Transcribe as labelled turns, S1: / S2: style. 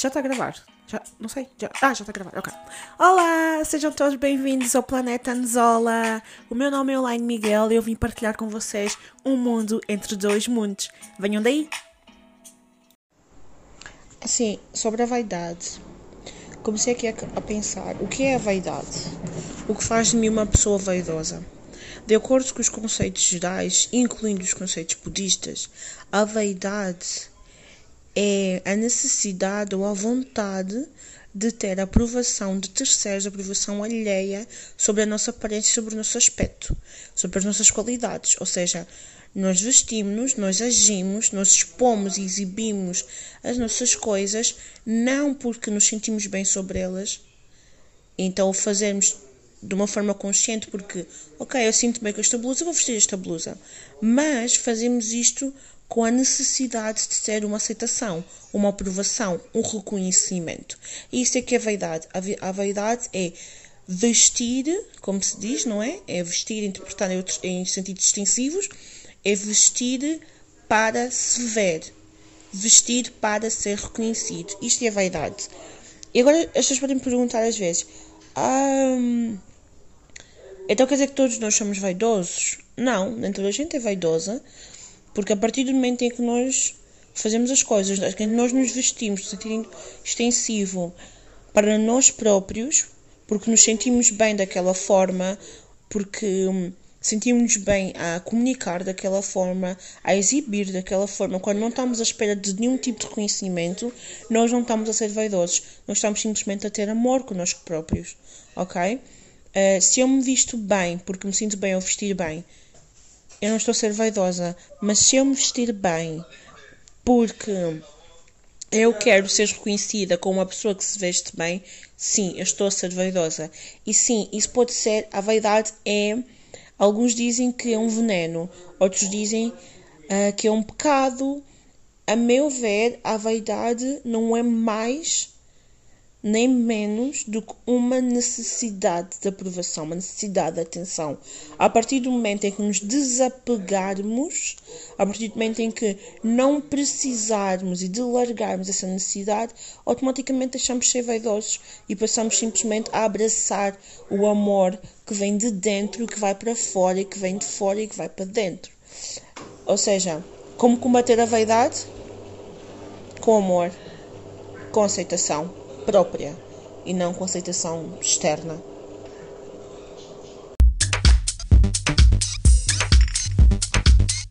S1: Já está a gravar? Já, não sei. Já, ah, já está a gravar, ok. Olá, sejam todos bem-vindos ao Planeta Anzola. O meu nome é Elaine Miguel e eu vim partilhar com vocês um mundo entre dois mundos. Venham daí! Assim, sobre a vaidade. Comecei aqui a pensar, o que é a vaidade? O que faz de mim uma pessoa vaidosa? De acordo com os conceitos gerais, incluindo os conceitos budistas, a vaidade é a necessidade ou a vontade de ter a aprovação de terceiros, aprovação alheia sobre a nossa aparência, sobre o nosso aspecto, sobre as nossas qualidades. Ou seja, nós vestimos-nos, nós agimos, nós expomos e exibimos as nossas coisas, não porque nos sentimos bem sobre elas, então o de uma forma consciente, porque, ok, eu sinto bem com esta blusa, vou vestir esta blusa, mas fazemos isto com a necessidade de ter uma aceitação, uma aprovação, um reconhecimento. Isso é que é vaidade. A vaidade é vestir, como se diz, não é? É vestir, interpretar em, outros, em sentidos extensivos, é vestir para se ver, vestir para ser reconhecido. Isto é vaidade. E agora as pessoas podem me perguntar às vezes: ah, então quer dizer que todos nós somos vaidosos? Não, nem toda a gente é vaidosa porque a partir do momento em que nós fazemos as coisas, que nós nos vestimos no sentido extensivo para nós próprios, porque nos sentimos bem daquela forma, porque hum, sentimos-nos bem a comunicar daquela forma, a exibir daquela forma, quando não estamos à espera de nenhum tipo de reconhecimento, nós não estamos a ser vaidosos, nós estamos simplesmente a ter amor connosco próprios, ok? Uh, se eu me visto bem, porque me sinto bem ao vestir bem, eu não estou a ser vaidosa, mas se eu me vestir bem porque eu quero ser reconhecida como uma pessoa que se veste bem, sim, eu estou a ser vaidosa. E sim, isso pode ser, a vaidade é, alguns dizem que é um veneno, outros dizem uh, que é um pecado. A meu ver, a vaidade não é mais nem menos do que uma necessidade de aprovação, uma necessidade de atenção. A partir do momento em que nos desapegarmos, a partir do momento em que não precisarmos e de largarmos essa necessidade, automaticamente deixamos de ser vaidosos e passamos simplesmente a abraçar o amor que vem de dentro, que vai para fora e que vem de fora e que vai para dentro. Ou seja, como combater a vaidade? Com amor, com aceitação própria e não com aceitação externa.